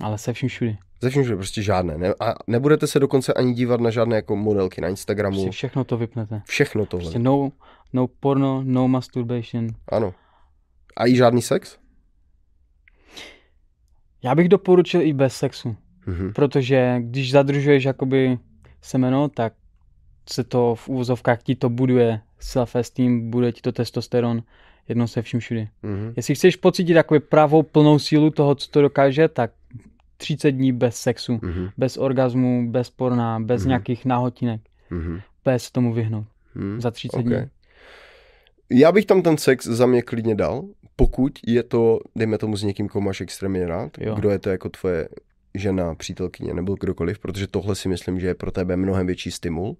Ale se vším všude. Ze vším všude, prostě žádné. Ne, a nebudete se dokonce ani dívat na žádné jako modelky na Instagramu. Prostě všechno to vypnete. Všechno tohle. Prostě no, no porno, no masturbation. Ano. A i žádný sex? Já bych doporučil i bez sexu. Mm-hmm. Protože když zadržuješ jakoby semeno, tak se to v úvozovkách ti to buduje self-esteem, bude ti to testosteron, jedno se vším všude. Mm-hmm. Jestli chceš pocítit takovou pravou plnou sílu toho, co to dokáže, tak 30 dní bez sexu, mm-hmm. bez orgazmu, bez porna, bez mm-hmm. nějakých náhotinek. Mm-hmm. Bez tomu vyhnout. Mm-hmm. Za 30 okay. dní. Já bych tam ten sex za mě klidně dal, pokud je to, dejme tomu s někým, koho máš extrémně rád, jo. kdo je to jako tvoje žena, přítelkyně nebo kdokoliv, protože tohle si myslím, že je pro tebe mnohem větší stimul.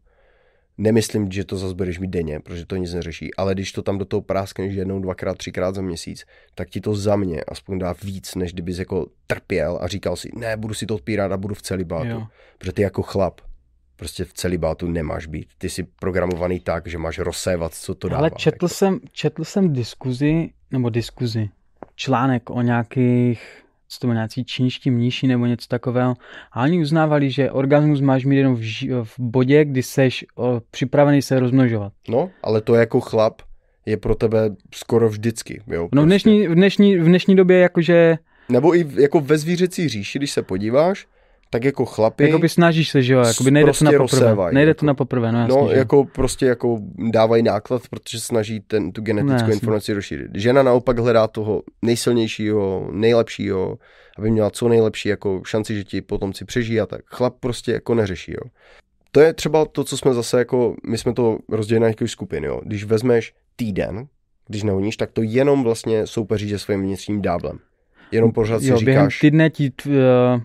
Nemyslím, že to zase budeš mít denně, protože to nic neřeší, ale když to tam do toho práskneš jednou, dvakrát, třikrát za měsíc, tak ti to za mě aspoň dá víc, než kdybys jako trpěl a říkal si, ne, budu si to odpírat a budu v celibátu. Jo. Protože ty jako chlap prostě v celibátu nemáš být. Ty jsi programovaný tak, že máš rozsévat, co to dává. Ale četl, jako. jsem, četl jsem diskuzi, nebo diskuzi, článek o nějakých co to nějací čínští mníši nebo něco takového. A oni uznávali, že orgasmus máš mít jenom v, ži- v bodě, kdy seš o, připravený se rozmnožovat. No, ale to jako chlap je pro tebe skoro vždycky. Jo, no v dnešní, v, dnešní, v dnešní době jakože... Nebo i jako ve zvířecí říši, když se podíváš, tak jako chlapi... Jakoby snažíš se, že jo, jakoby nejde prostě to na poprvé. Rozsévaj, nejde jako, to na poprvé, no jasně, No, že? jako prostě jako dávají náklad, protože snaží ten, tu genetickou no, informaci rozšířit. Žena naopak hledá toho nejsilnějšího, nejlepšího, aby měla co nejlepší jako šanci, že ti potomci přežijí a tak. Chlap prostě jako neřeší, jo. To je třeba to, co jsme zase jako, my jsme to rozdělili na nějakých skupin, jo. Když vezmeš týden, když nehoníš, tak to jenom vlastně soupeří se svým vnitřním dáblem. Jenom pořád si jo, říkáš... během týdne ti t, uh,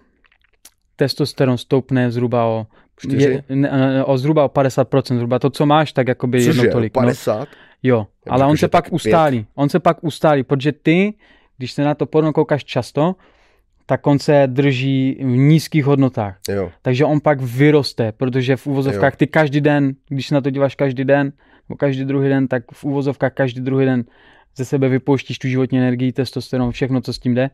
testosteron stoupne zhruba o, je, ne, o zhruba o 50%, zhruba to, co máš, tak jakoby Což jedno tolik. 50? No. Jo, ale on se pak ustálí. On se pak ustálí, protože ty, když se na to porno koukáš často, tak on se drží v nízkých hodnotách. Jo. Takže on pak vyroste, protože v úvozovkách ty každý den, když se na to díváš každý den, nebo každý druhý den, tak v úvozovkách každý druhý den ze sebe vypouštíš tu životní energii, testosteron, všechno, co s tím jde.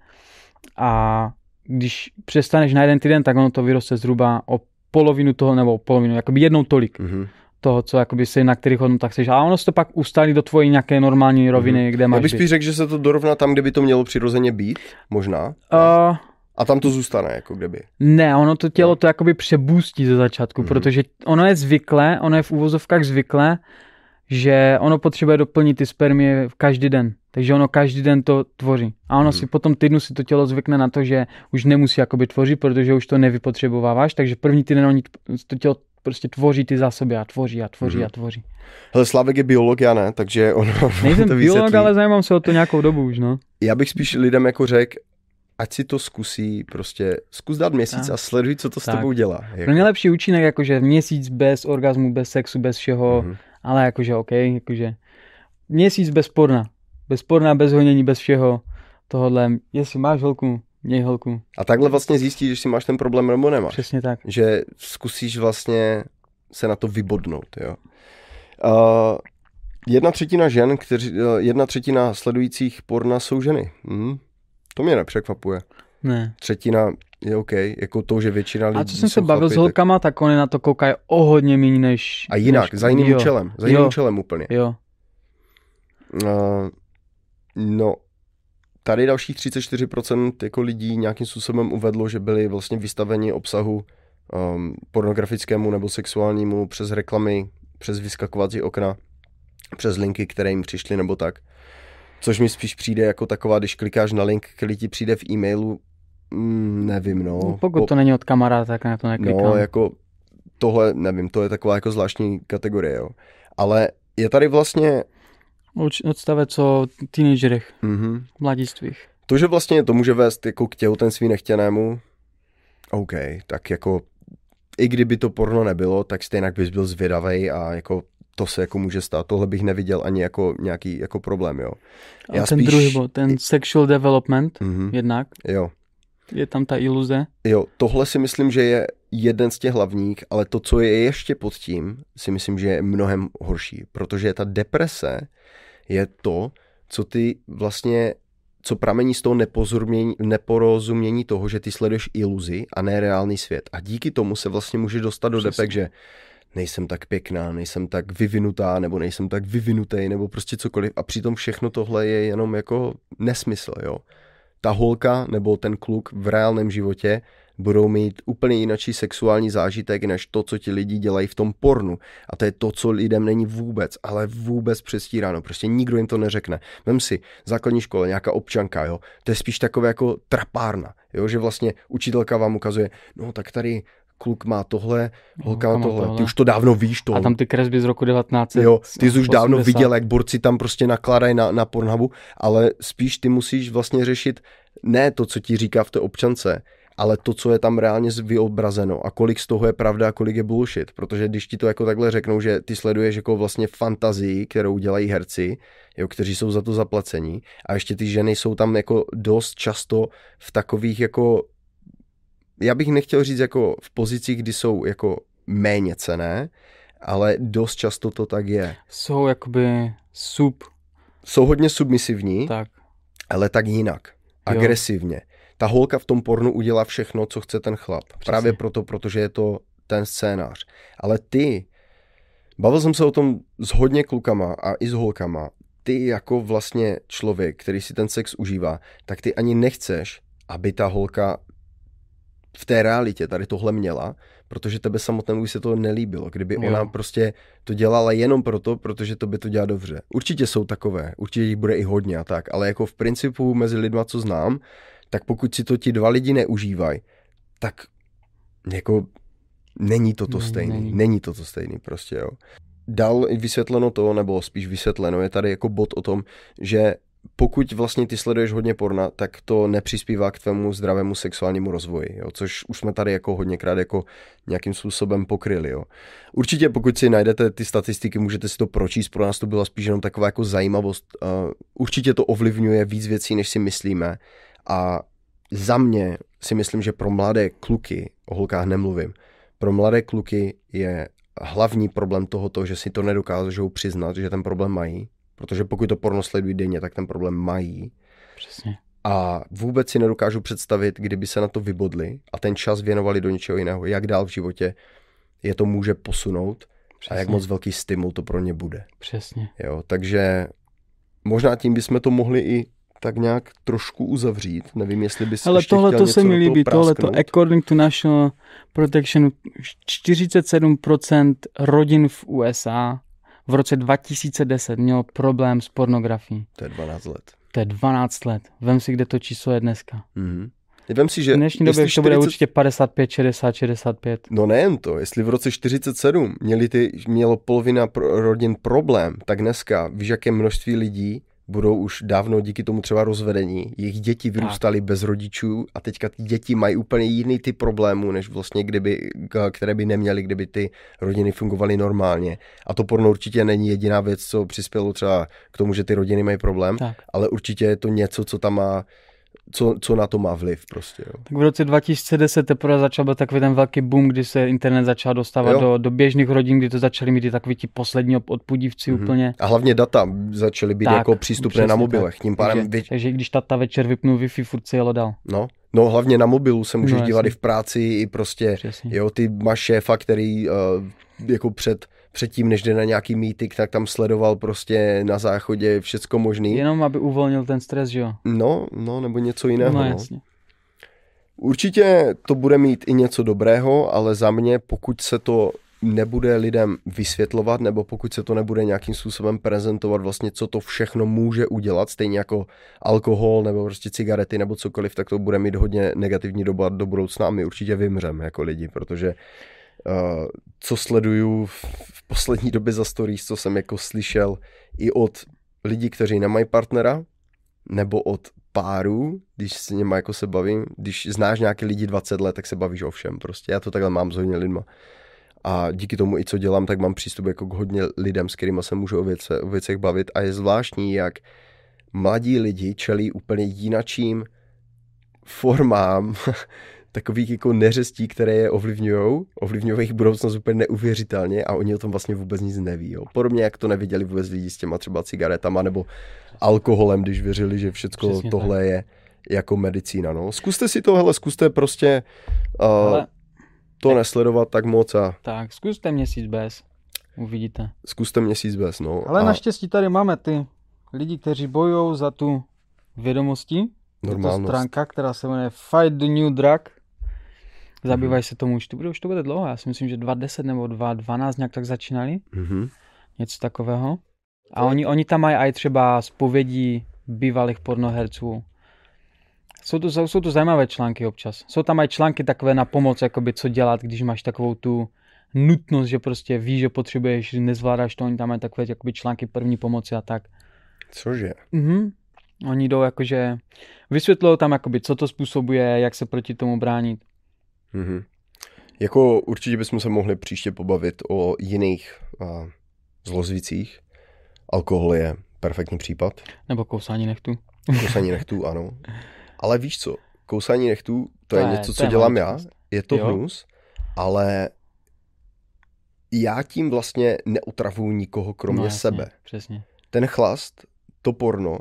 A když přestaneš na jeden týden, tak ono to vyroste zhruba o polovinu toho, nebo o polovinu, jakoby jednou tolik. Mm-hmm toho, co jakoby si na kterých hodnotách seš. A ono se to pak ustálí do tvojí nějaké normální roviny, mm-hmm. kde máš Já bych spíš řekl, že se to dorovná tam, kde by to mělo přirozeně být, možná. Uh, a tam to zůstane, jako kdyby. Ne, ono to tělo no. to jakoby přebůstí ze začátku, mm-hmm. protože ono je zvyklé, ono je v úvozovkách zvyklé, že ono potřebuje doplnit ty spermie každý den. Takže ono každý den to tvoří. A ono hmm. si potom týdnu si to tělo zvykne na to, že už nemusí jakoby tvořit, protože už to nevypotřebováváš, takže první týden oni to tělo prostě tvoří ty zásoby a tvoří a tvoří hmm. a tvoří. Hele, Slavek je biolog, já ne, takže on (laughs) Nejsem to biolog, vysvětlí. ale zajímám se o to nějakou dobu už, no. Já bych spíš lidem jako řekl, ať si to zkusí, prostě zkus dát měsíc tak. a sleduj, co to tak. s tebou dělá. Jako. Pro mě lepší účinek, jakože měsíc bez orgazmu, bez sexu, bez všeho, hmm ale jakože OK, jakože měsíc bez porna, bez porna, bez honění, bez všeho tohohle, jestli máš holku, měj holku. A takhle vlastně zjistíš, že si máš ten problém nebo nemáš. Přesně tak. Že zkusíš vlastně se na to vybodnout, jo. Uh, jedna třetina žen, kteří, uh, jedna třetina sledujících porna jsou ženy. Hmm. To mě nepřekvapuje. Ne. Třetina je OK, jako to, že většina lidí A co jsem se bavil chlapi, s holkama, tak... tak oni na to koukají o hodně méně než... A jinak, než... za jiným jo. účelem, za jiným jo. účelem úplně. Jo. Uh, no, tady dalších 34% jako lidí nějakým způsobem uvedlo, že byli vlastně vystaveni obsahu um, pornografickému nebo sexuálnímu přes reklamy, přes vyskakovací okna, přes linky, které jim přišly nebo tak. Což mi spíš přijde jako taková, když klikáš na link, který ti přijde v e-mailu, mm, nevím, no. no pokud po... to není od kamaráda, tak na to neklikám. No, jako tohle, nevím, to je taková jako zvláštní kategorie, jo. Ale je tady vlastně... Odstavec o teenagerech, mm-hmm. mladistvích. To, že vlastně to může vést jako k těhotenství nechtěnému, OK, tak jako i kdyby to porno nebylo, tak stejně bys byl zvědavý a jako to se jako může stát. Tohle bych neviděl ani jako nějaký jako problém, jo. A Já ten spíš... druhý bod, ten sexual development mm-hmm. jednak. Jo. Je tam ta iluze? Jo, tohle si myslím, že je jeden z těch hlavních, ale to, co je ještě pod tím, si myslím, že je mnohem horší, protože ta deprese je to, co ty vlastně co pramení z toho neporozumění toho, že ty sleduješ iluzi a ne reálný svět. A díky tomu se vlastně může dostat do depek, že nejsem tak pěkná, nejsem tak vyvinutá, nebo nejsem tak vyvinutý, nebo prostě cokoliv. A přitom všechno tohle je jenom jako nesmysl, jo. Ta holka nebo ten kluk v reálném životě budou mít úplně jinačí sexuální zážitek, než to, co ti lidi dělají v tom pornu. A to je to, co lidem není vůbec, ale vůbec přestíráno. Prostě nikdo jim to neřekne. Vem si, základní škola, nějaká občanka, jo. To je spíš takové jako trapárna, jo, že vlastně učitelka vám ukazuje, no tak tady kluk má tohle, holka má tohle. tohle. Ty už to dávno víš. To. A tam ty kresby z roku 19. Jo, ty jsi už dávno viděl, jak borci tam prostě nakládají na, na Pornhubu, ale spíš ty musíš vlastně řešit ne to, co ti říká v té občance, ale to, co je tam reálně vyobrazeno a kolik z toho je pravda a kolik je bullshit. Protože když ti to jako takhle řeknou, že ty sleduješ jako vlastně fantazii, kterou dělají herci, jo, kteří jsou za to zaplacení a ještě ty ženy jsou tam jako dost často v takových jako já bych nechtěl říct jako v pozicích, kdy jsou jako méně cené, ale dost často to tak je. Jsou jakoby sub. Jsou hodně submisivní, tak. ale tak jinak. Agresivně. Jo. Ta holka v tom pornu udělá všechno, co chce ten chlap. Přesně. Právě proto, protože je to ten scénář. Ale ty, bavil jsem se o tom s hodně klukama a i s holkama, ty jako vlastně člověk, který si ten sex užívá, tak ty ani nechceš, aby ta holka v té realitě tady tohle měla, protože tebe samotnému by se to nelíbilo, kdyby jo. ona prostě to dělala jenom proto, protože to by to dělá dobře. Určitě jsou takové, určitě jich bude i hodně a tak, ale jako v principu mezi lidma, co znám, tak pokud si to ti dva lidi neužívají, tak jako není to to stejný, není. není to to stejný prostě, jo. Dal vysvětleno to, nebo spíš vysvětleno, je tady jako bod o tom, že pokud vlastně ty sleduješ hodně porna, tak to nepřispívá k tvému zdravému sexuálnímu rozvoji, jo? což už jsme tady jako hodněkrát jako nějakým způsobem pokryli. Jo? Určitě pokud si najdete ty statistiky, můžete si to pročíst, pro nás to byla spíš jenom taková jako zajímavost. Uh, určitě to ovlivňuje víc věcí, než si myslíme a za mě si myslím, že pro mladé kluky, o holkách nemluvím, pro mladé kluky je hlavní problém tohoto, že si to nedokážou přiznat, že ten problém mají, protože pokud to porno sledují denně, tak ten problém mají. Přesně. A vůbec si nedokážu představit, kdyby se na to vybodli a ten čas věnovali do něčeho jiného, jak dál v životě je to může posunout Přesně. a jak moc velký stimul to pro ně bude. Přesně. Jo, takže možná tím bychom to mohli i tak nějak trošku uzavřít. Nevím, jestli bys Ale tohle to se mi líbí, tohle to according to National Protection 47% rodin v USA v roce 2010 mělo problém s pornografií. To je 12 let. To je 12 let. Vem si, kde to číslo je dneska. Mm-hmm. Vem si, že v dnešní době 40... to bude určitě 55, 60, 65. No nejen to, jestli v roce 47 měli ty, mělo polovina pro, rodin problém, tak dneska víš, jaké množství lidí budou už dávno díky tomu třeba rozvedení. Jejich děti vyrůstaly bez rodičů a teďka ty děti mají úplně jiný typ problémů, než vlastně kdyby, které by neměly, kdyby ty rodiny fungovaly normálně. A to porno určitě není jediná věc, co přispělo třeba k tomu, že ty rodiny mají problém, tak. ale určitě je to něco, co tam má co, co na to má vliv prostě. Jo. Tak v roce 2010 teprve začal být takový ten velký boom, kdy se internet začal dostávat do, do běžných rodin, kdy to začaly mít i takový ti poslední odpudívci mm-hmm. úplně. A hlavně data začaly být tak, jako přístupné na mobilech. Tím pádem takže, vy... takže když tata večer vypnul Wi-Fi, furt se jelo dál. No, No hlavně na mobilu se můžeš no, dívat i v práci, i prostě, Přesně. jo, ty máš šéfa, který uh, jako před předtím, než jde na nějaký mítik, tak tam sledoval prostě na záchodě všecko možný. Jenom aby uvolnil ten stres, že jo? No, no, nebo něco jiného. No, no. jasně. Určitě to bude mít i něco dobrého, ale za mě, pokud se to nebude lidem vysvětlovat, nebo pokud se to nebude nějakým způsobem prezentovat vlastně, co to všechno může udělat, stejně jako alkohol nebo prostě cigarety nebo cokoliv, tak to bude mít hodně negativní doba do budoucna a my určitě vymřeme jako lidi, protože uh, co sleduju v poslední době za stories, co jsem jako slyšel i od lidí, kteří nemají partnera, nebo od párů, když s nimi jako se bavím, když znáš nějaké lidi 20 let, tak se bavíš o všem prostě. Já to takhle mám s hodně lidma. A díky tomu i co dělám, tak mám přístup jako k hodně lidem, s kterými se můžu o, věce, o věcech bavit a je zvláštní, jak mladí lidi čelí úplně jinačím formám (laughs) takových jako neřestí, které je ovlivňují, ovlivňují jejich budoucnost úplně neuvěřitelně a oni o tom vlastně vůbec nic neví. Jo. Podobně jak to neviděli vůbec lidi s těma třeba cigaretama nebo alkoholem, když věřili, že všechno Přesně tohle tak. je jako medicína. No. Zkuste si to, hele, zkuste prostě uh, hele, to ne... nesledovat tak moc. A... Tak, zkuste měsíc bez, uvidíte. Zkuste měsíc bez, no. Ale a... naštěstí tady máme ty lidi, kteří bojují za tu vědomosti. Normálnost. Je to stránka, která se jmenuje Fight the New Drug. Zabývají mm-hmm. se tomu už to bude, už to bude dlouho. Já si myslím, že 2.10 nebo 2.12 nějak tak začínali. Mm-hmm. Něco takového. A oni, oni tam mají i třeba zpovědí bývalých pornoherců. Jsou to, jsou, to zajímavé články občas. Jsou tam i články takové na pomoc, jakoby co dělat, když máš takovou tu nutnost, že prostě víš, že potřebuješ, nezvládáš to, oni tam mají takové jakoby články první pomoci a tak. Cože? Mhm. Oni jdou jakože, vysvětlují tam jakoby, co to způsobuje, jak se proti tomu bránit. Mm-hmm. Jako určitě bychom se mohli příště pobavit o jiných uh, zlozvicích. Alkohol je perfektní případ. Nebo kousání nechtů. (laughs) Kousání nechtů, ano. Ale víš co, kousání nechtů, to, to je, je něco, co je dělám já. Je to jo. hnus, ale já tím vlastně neutravuju nikoho kromě no, jasně, sebe. Přesně. Ten chlast, to porno,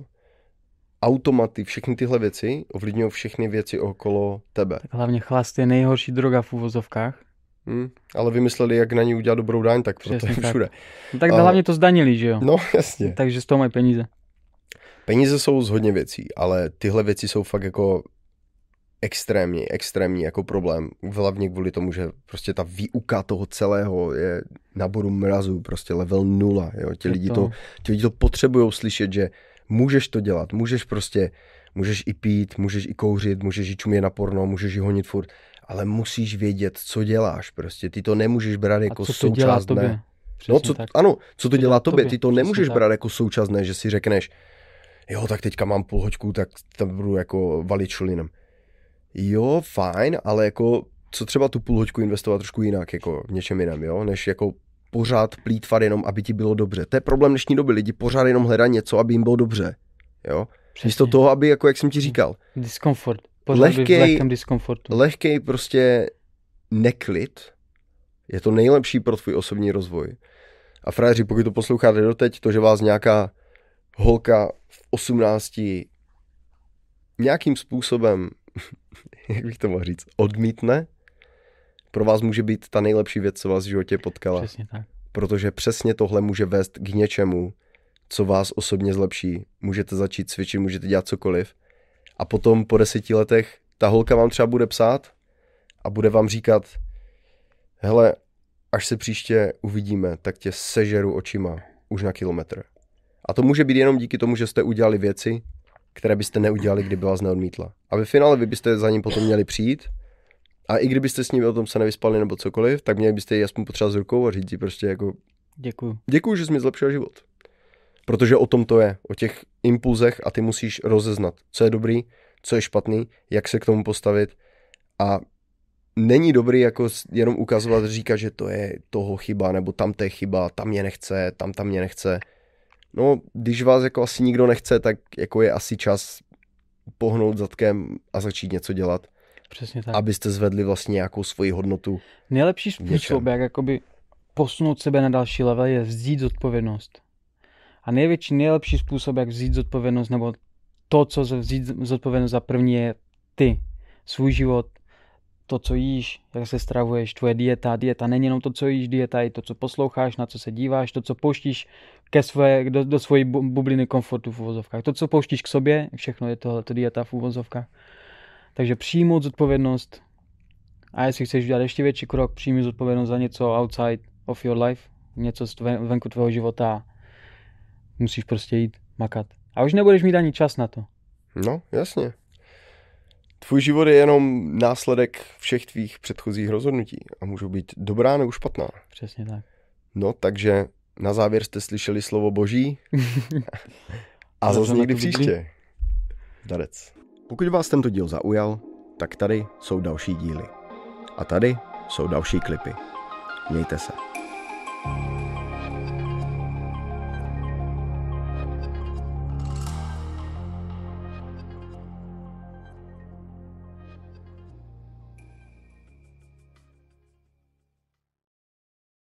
automaty, všechny tyhle věci ovlivňují všechny věci okolo tebe. Tak hlavně chlast je nejhorší droga v úvozovkách. Hmm, ale vymysleli, jak na ní udělat dobrou daň, tak proto je všude. No, tak a... hlavně to zdanili, že jo? No, jasně. Takže z toho mají peníze. Peníze jsou z hodně věcí, ale tyhle věci jsou fakt jako extrémní, extrémní jako problém. Hlavně kvůli tomu, že prostě ta výuka toho celého je na bodu mrazu, prostě level nula. Jo? Ti, lidi to... To, ti lidi to potřebují slyšet, že můžeš to dělat, můžeš prostě, můžeš i pít, můžeš i kouřit, můžeš i čumět na porno, můžeš i honit furt, ale musíš vědět, co děláš prostě. Ty to nemůžeš brát jako co součást dne. no, co, ano, co to dělá tobě? Ty to nemůžeš brát jako součást dne, že si řekneš, jo, tak teďka mám půl hoďku, tak tam budu jako valit šulinem jo, fajn, ale jako co třeba tu půl hoďku investovat trošku jinak, jako v něčem jiném, jo, než jako pořád plítvat jenom, aby ti bylo dobře. To je problém dnešní doby, lidi pořád jenom hledají něco, aby jim bylo dobře, jo. Přesně. Místo toho, aby, jako jak jsem ti říkal. Diskomfort. lehkej, diskomfortu. Lehkej prostě neklid je to nejlepší pro tvůj osobní rozvoj. A frajeři, pokud to posloucháte doteď, to, že vás nějaká holka v 18 nějakým způsobem (laughs) jak bych to mohl říct, odmítne, pro vás může být ta nejlepší věc, co vás v životě potkala. Přesně tak. Protože přesně tohle může vést k něčemu, co vás osobně zlepší. Můžete začít cvičit, můžete dělat cokoliv. A potom po deseti letech ta holka vám třeba bude psát a bude vám říkat, hele, až se příště uvidíme, tak tě sežeru očima už na kilometr. A to může být jenom díky tomu, že jste udělali věci, které byste neudělali, kdyby vás neodmítla. A ve finále vy byste za ním potom měli přijít a i kdybyste s ním o tom se nevyspali nebo cokoliv, tak měli byste ji aspoň potřebovat z rukou a říct si prostě jako Děkuju. Děkuju, že jsi mi zlepšil život. Protože o tom to je, o těch impulzech a ty musíš rozeznat, co je dobrý, co je špatný, jak se k tomu postavit a není dobrý jako jenom ukazovat, říkat, že to je toho chyba, nebo tam to je chyba, tam mě nechce, tam tam mě nechce. No, když vás jako asi nikdo nechce, tak jako je asi čas pohnout zadkem a začít něco dělat. Přesně tak. Abyste zvedli vlastně nějakou svoji hodnotu. Nejlepší způsob, jak jakoby posunout sebe na další level, je vzít zodpovědnost. A největší, nejlepší způsob, jak vzít zodpovědnost, nebo to, co vzít zodpovědnost za první, je ty, svůj život, to, co jíš, jak se stravuješ, tvoje dieta. Dieta není jenom to, co jíš, dieta je to, co posloucháš, na co se díváš, to, co pouštíš ke své, do, do svojí bubliny komfortu v uvozovkách. To, co pouštíš k sobě, všechno je tohle dieta v uvozovkách. Takže přijmout zodpovědnost a jestli chceš udělat ještě větší krok, přijmi zodpovědnost za něco outside of your life, něco z tvé, venku tvého života musíš prostě jít makat. A už nebudeš mít ani čas na to. No, jasně. Tvůj život je jenom následek všech tvých předchozích rozhodnutí a můžou být dobrá nebo špatná. Přesně tak. No, takže na závěr jste slyšeli slovo boží (laughs) a zase někdy příště. Darec. Pokud vás tento díl zaujal, tak tady jsou další díly. A tady jsou další klipy. Mějte se. thank you